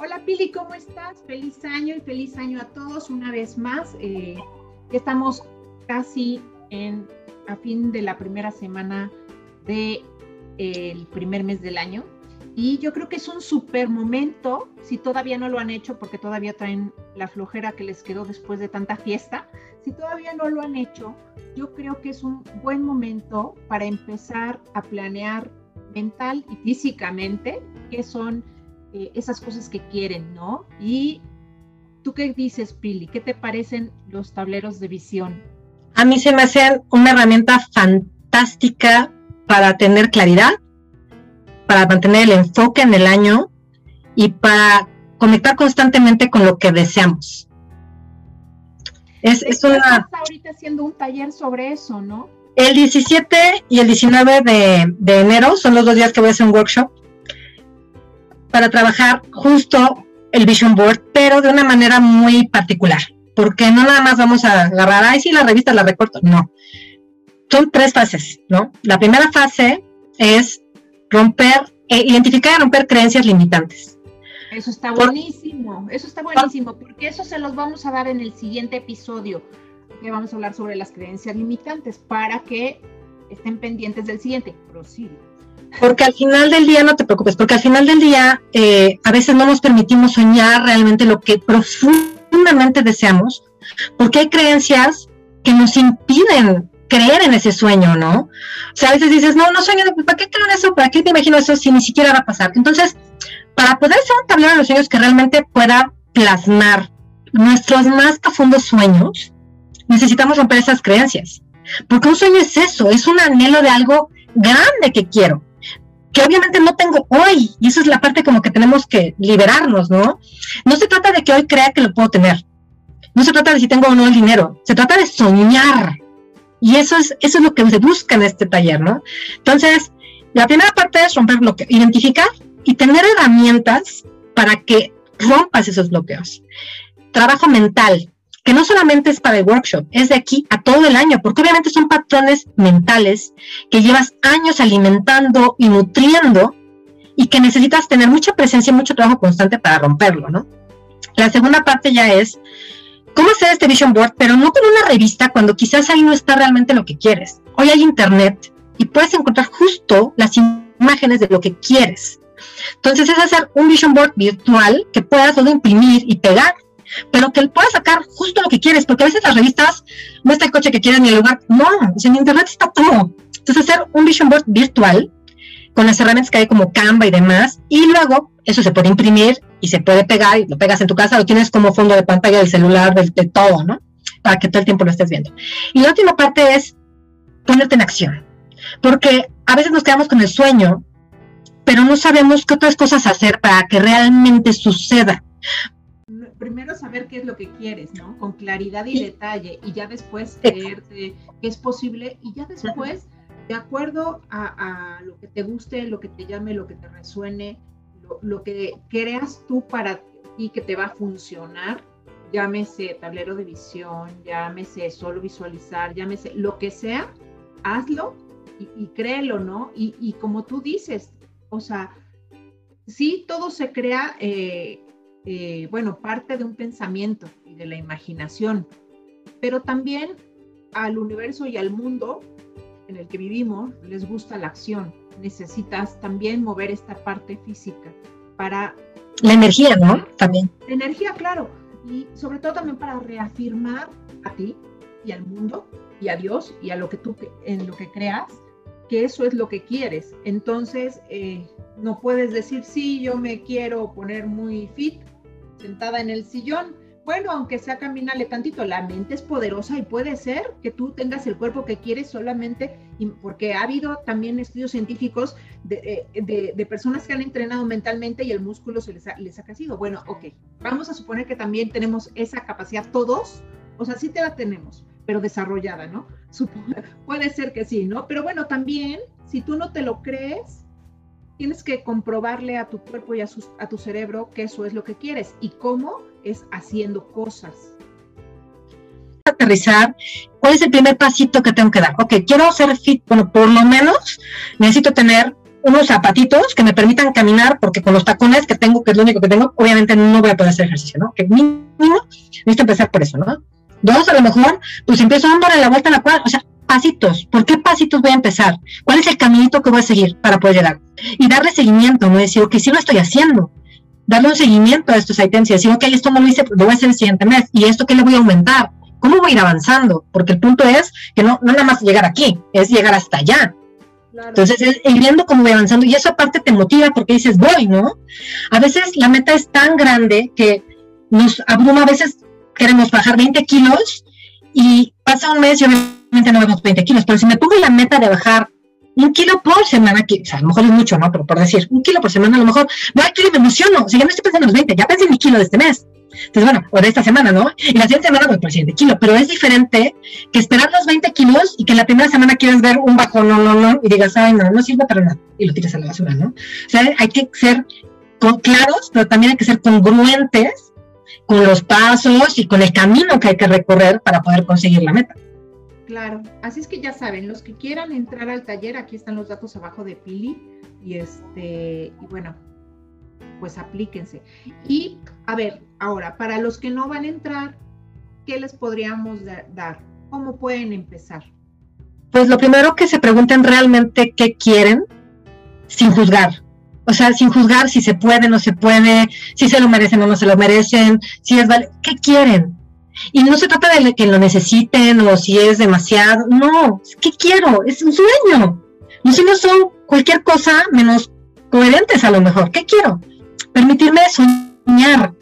Hola Pili, ¿cómo estás? Feliz año y feliz año a todos una vez más. Eh, estamos casi en, a fin de la primera semana del de, primer mes del año. Y yo creo que es un súper momento, si todavía no lo han hecho, porque todavía traen la flojera que les quedó después de tanta fiesta, si todavía no lo han hecho, yo creo que es un buen momento para empezar a planear mental y físicamente qué son eh, esas cosas que quieren, ¿no? Y tú qué dices, Pili, ¿qué te parecen los tableros de visión? A mí se me hacen una herramienta fantástica para tener claridad, para mantener el enfoque en el año y para conectar constantemente con lo que deseamos. Es, es una... Estás ahorita haciendo un taller sobre eso, ¿no? El 17 y el 19 de, de, enero son los dos días que voy a hacer un workshop para trabajar justo el Vision Board, pero de una manera muy particular, porque no nada más vamos a agarrar, ay, sí, la revista la recorto, no. Son tres fases, ¿no? La primera fase es romper, eh, identificar y romper creencias limitantes. Eso está buenísimo, eso está buenísimo, porque eso se los vamos a dar en el siguiente episodio, que vamos a hablar sobre las creencias limitantes, para que estén pendientes del siguiente. Prosigue. Porque al final del día, no te preocupes, porque al final del día eh, a veces no nos permitimos soñar realmente lo que profundamente deseamos, porque hay creencias que nos impiden creer en ese sueño, ¿no? O sea, a veces dices, no, no sueño, ¿para qué creo en eso? ¿Para qué te imagino eso si ni siquiera va a pasar? Entonces, para poder ser un tablero de los sueños que realmente pueda plasmar nuestros más profundos sueños, necesitamos romper esas creencias. Porque un sueño es eso, es un anhelo de algo grande que quiero que obviamente no tengo hoy, y esa es la parte como que tenemos que liberarnos, ¿no? No se trata de que hoy crea que lo puedo tener, no se trata de si tengo o no el dinero, se trata de soñar, y eso es, eso es lo que se busca en este taller, ¿no? Entonces, la primera parte es romper bloqueos, identificar y tener herramientas para que rompas esos bloqueos. Trabajo mental, que no solamente es para el workshop, es de aquí a todo el año, porque obviamente son patrones mentales que llevas años alimentando y nutriendo y que necesitas tener mucha presencia y mucho trabajo constante para romperlo, ¿no? La segunda parte ya es cómo hacer este vision board, pero no con una revista cuando quizás ahí no está realmente lo que quieres. Hoy hay internet y puedes encontrar justo las imágenes de lo que quieres. Entonces es hacer un vision board virtual que puedas todo imprimir y pegar pero que puedas sacar justo lo que quieres, porque a veces las revistas no está el coche que quieres ni el lugar, no, en internet está todo. Entonces hacer un vision board virtual con las herramientas que hay como Canva y demás, y luego eso se puede imprimir y se puede pegar, y lo pegas en tu casa, lo tienes como fondo de pantalla del celular, de todo, ¿no? Para que todo el tiempo lo estés viendo. Y la última parte es ponerte en acción, porque a veces nos quedamos con el sueño, pero no sabemos qué otras cosas hacer para que realmente suceda primero saber qué es lo que quieres, ¿no? Con claridad y detalle, y ya después creerte que es posible, y ya después, de acuerdo a, lo que te guste, lo que te llame, lo que te resuene, lo, que creas tú para ti que te va a funcionar, llámese tablero de visión, llámese solo visualizar, llámese lo que sea, hazlo y, créelo, ¿no? Y, y, como tú dices, o sea, sí, todo se crea eh, eh, bueno, parte de un pensamiento y de la imaginación, pero también al universo y al mundo en el que vivimos les gusta la acción. Necesitas también mover esta parte física para... La energía, ¿no? También. La energía, claro. Y sobre todo también para reafirmar a ti y al mundo y a Dios y a lo que tú en lo que creas que eso es lo que quieres. Entonces, eh, no puedes decir, sí, yo me quiero poner muy fit, sentada en el sillón. Bueno, aunque sea caminale tantito, la mente es poderosa y puede ser que tú tengas el cuerpo que quieres solamente, porque ha habido también estudios científicos de, eh, personas que han entrenado mentalmente y el músculo se les ha, les crecido. Bueno, ok, vamos a suponer que también tenemos esa capacidad todos, o sea, sí te la tenemos, pero desarrollada, ¿no? puede ser que sí, ¿no? Pero bueno, también, si tú no te lo crees, tienes que comprobarle a tu cuerpo y a, tu cerebro que eso es lo que quieres. ¿Y cómo? Es haciendo cosas. Aterrizar, ¿cuál es el primer pasito que tengo que dar? Ok, quiero ser fit, bueno, por lo menos necesito tener unos zapatitos que me permitan caminar, porque con los tacones que tengo, que es lo único que tengo, obviamente no voy a poder hacer ejercicio, ¿no? Que mínimo necesito empezar por eso, ¿no? Dos, a lo mejor, pues empiezo a dar la vuelta a la cuadra, o sea, pasitos. ¿Por qué pasitos voy a empezar? ¿Cuál es el caminito que voy a seguir para poder llegar? Y darle seguimiento, no decir, ok, sí lo estoy haciendo. Darle un seguimiento a estos ítems y decir, ok, esto no lo hice, lo voy a hacer el siguiente mes. ¿Y esto qué le voy a aumentar? ¿Cómo voy a ir avanzando? Porque el punto es que no, no nada más llegar aquí, es llegar hasta allá. Entonces, es ir viendo cómo voy avanzando y eso aparte te motiva porque dices, voy, ¿no? A veces la meta es tan grande que nos abruma, a veces queremos bajar 20 kilos y pasa un mes y obviamente no vemos 20 kilos, pero si me pongo la meta de bajar un kilo por semana, que, o sea, a lo mejor es mucho, ¿no? Pero por decir, un kilo por semana, a lo mejor, voy a me emociono, o sea, ya no estoy pensando en los 20, ya pensé en mi kilo de este mes. Entonces, bueno, o de esta semana, ¿no? Y la siguiente semana voy por el siguiente kilo, pero es diferente que esperar los 20 kilos y que la primera semana quieras ver un bajo, no, no, no, y digas, ay, no, no sirve para nada, y lo tiras a la basura, ¿no? O sea, hay que ser claros, pero también hay que ser congruentes con los pasos y con el camino que hay que recorrer para poder conseguir la meta. Claro, así es que ya saben, los que quieran entrar al taller, aquí están los datos abajo de Pili y este y bueno, pues aplíquense. Y a ver, ahora, para los que no van a entrar, ¿qué les podríamos dar? ¿Cómo pueden empezar? Pues lo primero que se pregunten realmente qué quieren sin juzgar. O sea, sin juzgar si se puede, no se puede, si se lo merecen o no se lo merecen, si es vale, ¿qué quieren? Y no se trata de que lo necesiten o si es demasiado, no, ¿qué quiero? Es un sueño. Los sueños son cualquier cosa menos coherentes a lo mejor. ¿Qué quiero? Permitirme soñar.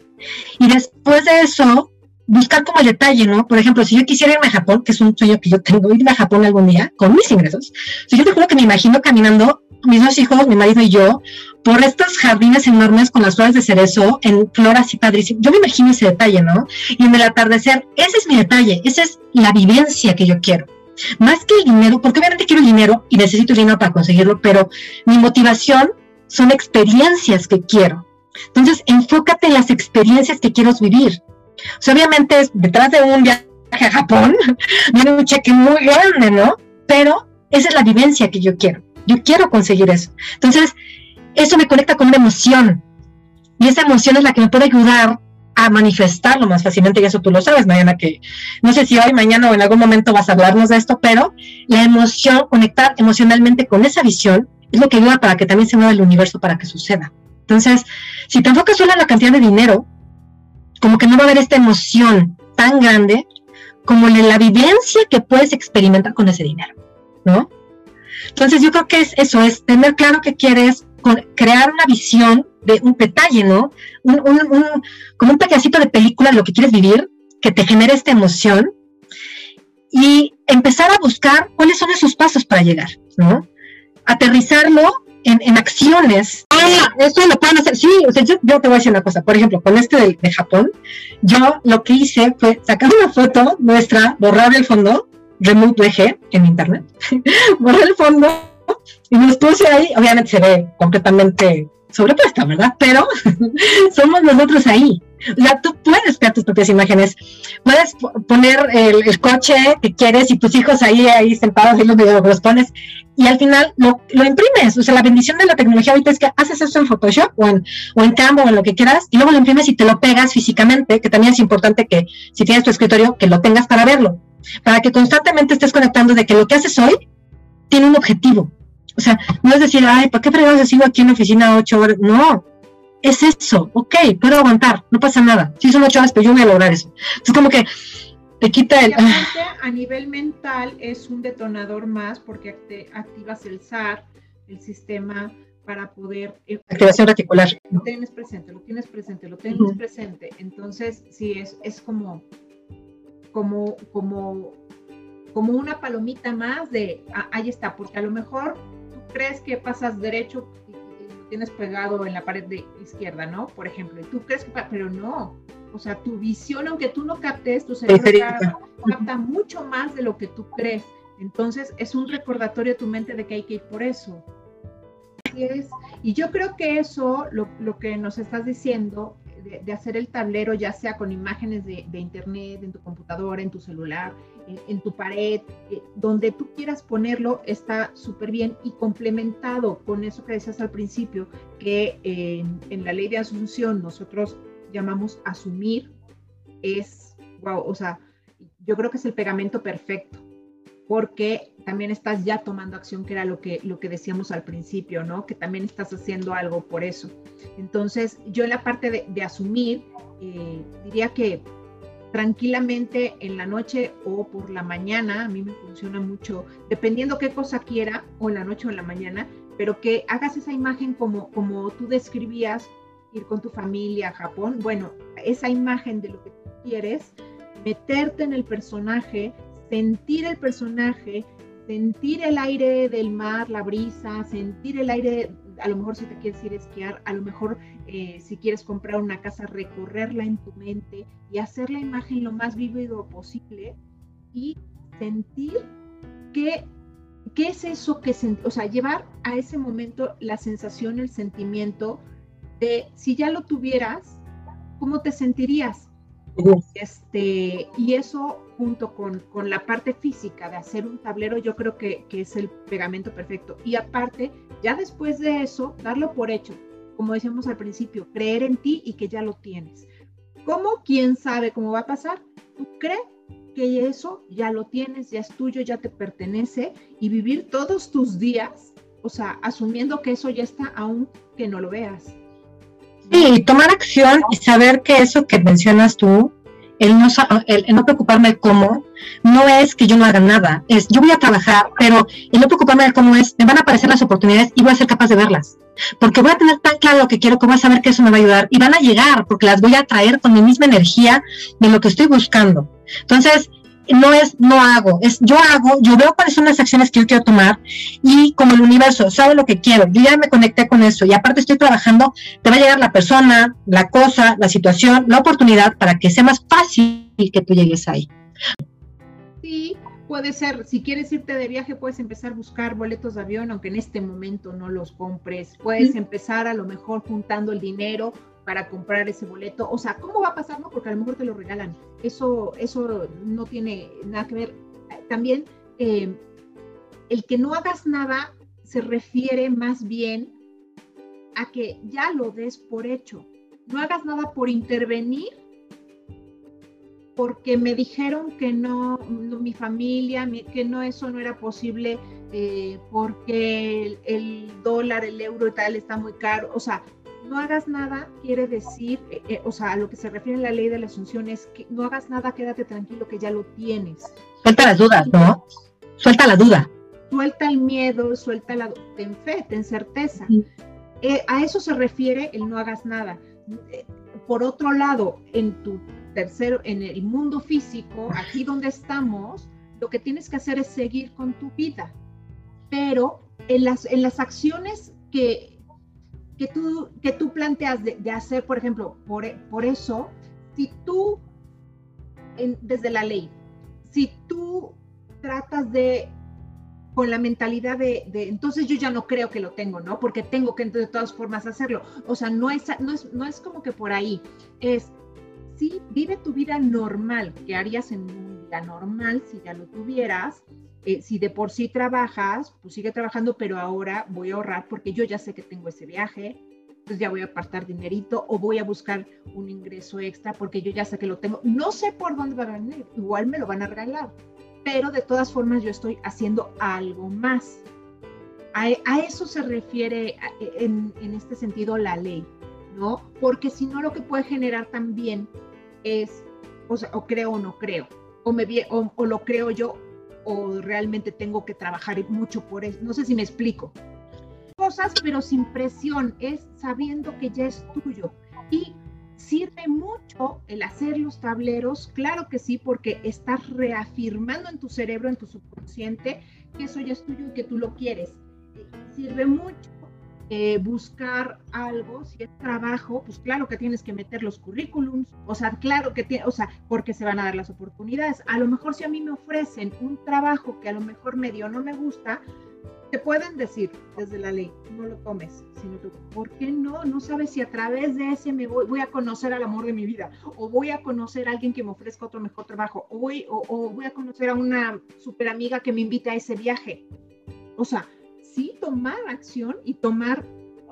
Y después de eso, buscar como el detalle, ¿no? Por ejemplo, si yo quisiera irme a Japón, que es un sueño que yo tengo, irme a Japón algún día con mis ingresos, si yo te juro que me imagino caminando mis dos hijos, mi marido y yo, por estos jardines enormes con las flores de cerezo en flor así padrísimo. Yo me imagino ese detalle, ¿no? Y en el atardecer, ese es mi detalle, esa es la vivencia que yo quiero. Más que el dinero, porque obviamente quiero dinero y necesito dinero para conseguirlo, pero mi motivación son experiencias que quiero. Entonces, enfócate en las experiencias que quieres vivir. O obviamente, detrás de un viaje a Japón, viene un cheque muy grande, ¿no? Pero esa es la vivencia que yo quiero. Yo quiero conseguir eso. Entonces, eso me conecta con una emoción. Y esa emoción es la que me puede ayudar a manifestarlo más fácilmente, y eso tú lo sabes, Mariana, que no sé si hoy, mañana o en algún momento vas a hablarnos de esto, pero la emoción, conectar emocionalmente con esa visión, es lo que ayuda para que también se mueva el universo para que suceda. Entonces, si te enfocas solo en la cantidad de dinero, como que no va a haber esta emoción tan grande como la vivencia que puedes experimentar con ese dinero, ¿no? Entonces yo creo que es eso, es tener claro que quieres crear una visión de un detalle, ¿no? Un, como un pedacito de película lo que quieres vivir, que te genere esta emoción y empezar a buscar cuáles son esos pasos para llegar, ¿no? Aterrizarlo en, acciones. Ah, eso lo pueden hacer. Sí, o sea, yo, te voy a decir una cosa. Por ejemplo, con este de, de, Japón, yo lo que hice fue sacar una foto nuestra, borrar el fondo remove VG en internet, borré el fondo y nos puse ahí, obviamente se ve completamente sobrepuesta, ¿verdad? Pero somos nosotros ahí. O sea, tú puedes crear tus propias imágenes, puedes poner el, coche que quieres y tus hijos ahí, ahí sentados y los los pones y al final lo, lo, imprimes. O sea, la bendición de la tecnología ahorita es que haces eso en Photoshop o en, o en Canva o en lo que quieras y luego lo imprimes y te lo pegas físicamente, que también es importante que si tienes tu escritorio, que lo tengas para verlo para que constantemente estés conectando de que lo que haces hoy tiene un objetivo. O sea, no es decir, ay, ¿por qué fregados sigo aquí en la oficina ocho horas? No, es eso, ok, puedo aguantar, no pasa nada. Si son ocho horas, pero yo voy a lograr eso. Es como que te quita el... A nivel mental es un detonador más porque te activas el SAR, el sistema para poder... Eh, Activación reticular. Lo tienes presente, lo tienes presente, lo tienes presente. Entonces, sí, es, es como como, como, como una palomita más de, ah, ahí está, porque a lo mejor tú crees que pasas derecho y, lo tienes pegado en la pared de izquierda, ¿no? Por ejemplo, y tú crees que, pero no, o sea, tu visión, aunque tú no captes, tu cerebro capta mucho más de lo que tú crees. Entonces, es un recordatorio a tu mente de que hay que ir por eso. Así es. Y yo creo que eso, lo, lo que nos estás diciendo, de, hacer el tablero, ya sea con imágenes de, internet, en tu computadora, en tu celular, en, tu pared, eh, donde tú quieras ponerlo, está súper bien y complementado con eso que decías al principio, que en la ley de asunción nosotros llamamos asumir, es, wow, o sea, yo creo que es el pegamento perfecto porque también estás ya tomando acción, que era lo que, lo que decíamos al principio, ¿no? Que también estás haciendo algo por eso. Entonces, yo en la parte de, asumir, eh, diría que tranquilamente en la noche o por la mañana, a mí me funciona mucho, dependiendo qué cosa quiera, o en la noche o en la mañana, pero que hagas esa imagen como, como tú describías, ir con tu familia a Japón, bueno, esa imagen de lo que tú quieres, meterte en el personaje, sentir el personaje, sentir el aire del mar, la brisa, sentir el aire, a lo mejor si te quieres ir a esquiar, a lo mejor eh, si quieres comprar una casa, recorrerla en tu mente y hacer la imagen lo más vívido posible y sentir que ¿qué es eso que, o sea, llevar a ese momento la sensación, el sentimiento de si ya lo tuvieras, ¿cómo te sentirías? Este, y eso junto con, con, la parte física de hacer un tablero, yo creo que, que, es el pegamento perfecto. Y aparte, ya después de eso, darlo por hecho, como decíamos al principio, creer en ti y que ya lo tienes. ¿Cómo? ¿Quién sabe cómo va a pasar? Tú crees que eso ya lo tienes, ya es tuyo, ya te pertenece y vivir todos tus días, o sea, asumiendo que eso ya está, aún que no lo veas. Sí, tomar acción y saber que eso que mencionas tú, el no, el, no preocuparme de cómo, no es que yo no haga nada, es yo voy a trabajar, pero el no preocuparme de cómo es, me van a aparecer las oportunidades y voy a ser capaz de verlas. Porque voy a tener tan claro lo que quiero que voy a saber que eso me va a ayudar y van a llegar porque las voy a traer con mi misma energía de lo que estoy buscando. Entonces, no es no hago, es yo hago, yo veo cuáles son las acciones que yo quiero tomar y como el universo sabe lo que quiero, yo ya me conecté con eso y aparte estoy trabajando, te va a llegar la persona, la cosa, la situación, la oportunidad para que sea más fácil que tú llegues ahí. Sí, puede ser, si quieres irte de viaje, puedes empezar a buscar boletos de avión, aunque en este momento no los compres. Puedes empezar a lo mejor juntando el dinero para comprar ese boleto. O sea, ¿cómo va a pasar? No? Porque a lo mejor te lo regalan. Eso, eso no tiene nada que ver. También eh, el que no hagas nada se refiere más bien a que ya lo des por hecho. No hagas nada por intervenir porque me dijeron que no, mi familia, que no, eso no era posible eh, porque el, dólar, el euro y tal está muy caro. O sea, no hagas nada quiere decir, eh, eh, o sea, a lo que se refiere la ley de la asunción es que no hagas nada, quédate tranquilo que ya lo tienes. Suelta las dudas, ¿no? Suelta la duda. Suelta el miedo, suelta la ten fe, ten certeza. Eh, a eso se refiere el no hagas nada. por otro lado, en tu tercero, en el mundo físico, aquí donde estamos, lo que tienes que hacer es seguir con tu vida. Pero en las, en las acciones que, que tú, que tú planteas de, hacer, por ejemplo, por, por eso, si tú, desde la ley, si tú tratas de, con la mentalidad de, entonces yo ya no creo que lo tengo, ¿no? Porque tengo que de todas formas hacerlo. O sea, no es, no es, no es como que por ahí, es, sí, vive tu vida normal, que harías en un día normal si ya lo tuvieras, eh, si de por sí trabajas, pues sigue trabajando, pero ahora voy a ahorrar porque yo ya sé que tengo ese viaje, entonces ya voy a apartar dinerito o voy a buscar un ingreso extra porque yo ya sé que lo tengo. No sé por dónde va a venir, igual me lo van a regalar, pero de todas formas yo estoy haciendo algo más. A, eso se refiere en, este sentido la ley, ¿no? Porque si no lo que puede generar también es, o, sea, o creo o no creo, o, me, o, o lo creo yo o realmente tengo que trabajar mucho por eso. No sé si me explico. Cosas, pero sin presión, es sabiendo que ya es tuyo. Y sirve mucho el hacer los tableros, claro que sí, porque estás reafirmando en tu cerebro, en tu subconsciente, que eso ya es tuyo y que tú lo quieres. Sirve mucho eh, buscar algo, si es trabajo, pues claro que tienes que meter los currículums, o sea, claro que tiene, o sea, porque se van a dar las oportunidades. A lo mejor si a mí me ofrecen un trabajo que a lo mejor medio no me gusta, te pueden decir desde la ley, no lo tomes, sino tú, ¿por qué no? No sabes si a través de ese me voy, a conocer al amor de mi vida, o voy a conocer a alguien que me ofrezca otro mejor trabajo, o voy, o, voy a conocer a una super amiga que me invite a ese viaje. O sea, sí tomar acción y tomar,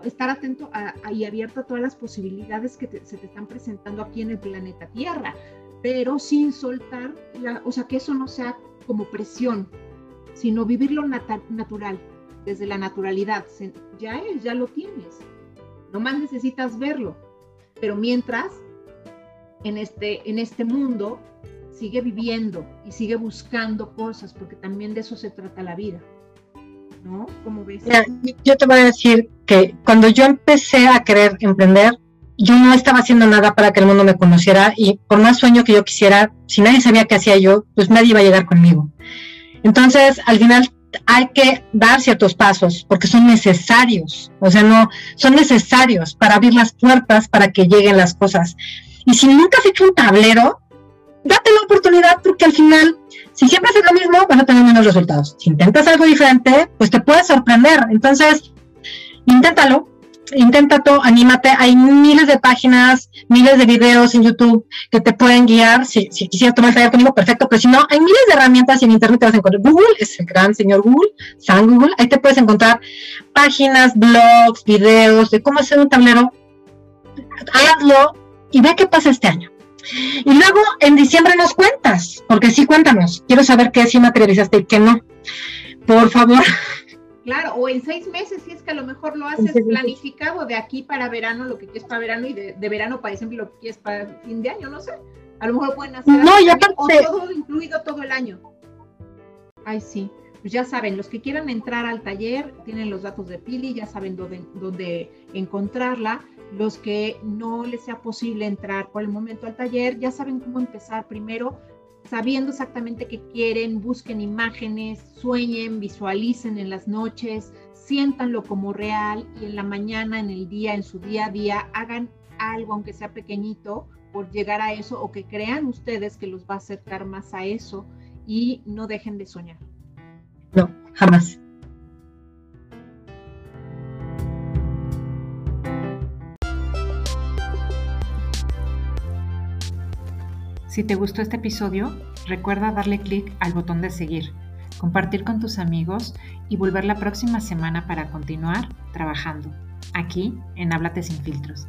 estar atento y abierto a todas las posibilidades que se te están presentando aquí en el planeta Tierra, pero sin soltar, la, o sea, que eso no sea como presión, sino vivirlo natural, desde la naturalidad. Ya es, ya lo tienes. Nomás necesitas verlo. Pero mientras, en este, en este mundo, sigue viviendo y sigue buscando cosas, porque también de eso se trata la vida. Yo te voy a decir que cuando yo empecé a querer emprender, yo no estaba haciendo nada para que el mundo me conociera y por más sueño que yo quisiera, si nadie sabía qué hacía yo, pues nadie iba a llegar conmigo. Entonces, al final hay que dar ciertos pasos porque son necesarios, o sea, no, son necesarios para abrir las puertas para que lleguen las cosas. Y si nunca has un tablero, date la oportunidad porque al final, si siempre haces lo mismo, vas a tener menos resultados. Si intentas algo diferente, pues te puedes sorprender. Entonces, inténtalo, intenta todo, anímate. Hay miles de páginas, miles de videos en YouTube que te pueden guiar. Si, si quisieras tomar taller conmigo, perfecto, pero si no, hay miles de herramientas y en Internet te vas a encontrar. Google es el gran señor Google, San Google. Ahí te puedes encontrar páginas, blogs, videos de cómo hacer un tablero. Hazlo y ve qué pasa este año. Y luego en diciembre nos cuentas, porque sí, cuéntanos. Quiero saber qué sí materializaste y qué no. Por favor. Claro, o en seis meses, si es que a lo mejor lo haces planificado de aquí para verano, lo que quieres para verano, y de, verano para diciembre lo que quieres para fin de año, no sé. A lo mejor pueden hacer no, ya o todo incluido todo el año. Ay, sí. Pues ya saben, los que quieran entrar al taller tienen los datos de Pili, ya saben dónde, dónde encontrarla. Los que no les sea posible entrar por el momento al taller, ya saben cómo empezar primero sabiendo exactamente qué quieren, busquen imágenes, sueñen, visualicen en las noches, siéntanlo como real y en la mañana, en el día, en su día a día, hagan algo, aunque sea pequeñito, por llegar a eso o que crean ustedes que los va a acercar más a eso y no dejen de soñar. Jamás. Si te gustó este episodio, recuerda darle clic al botón de seguir, compartir con tus amigos y volver la próxima semana para continuar trabajando aquí en Háblate sin filtros.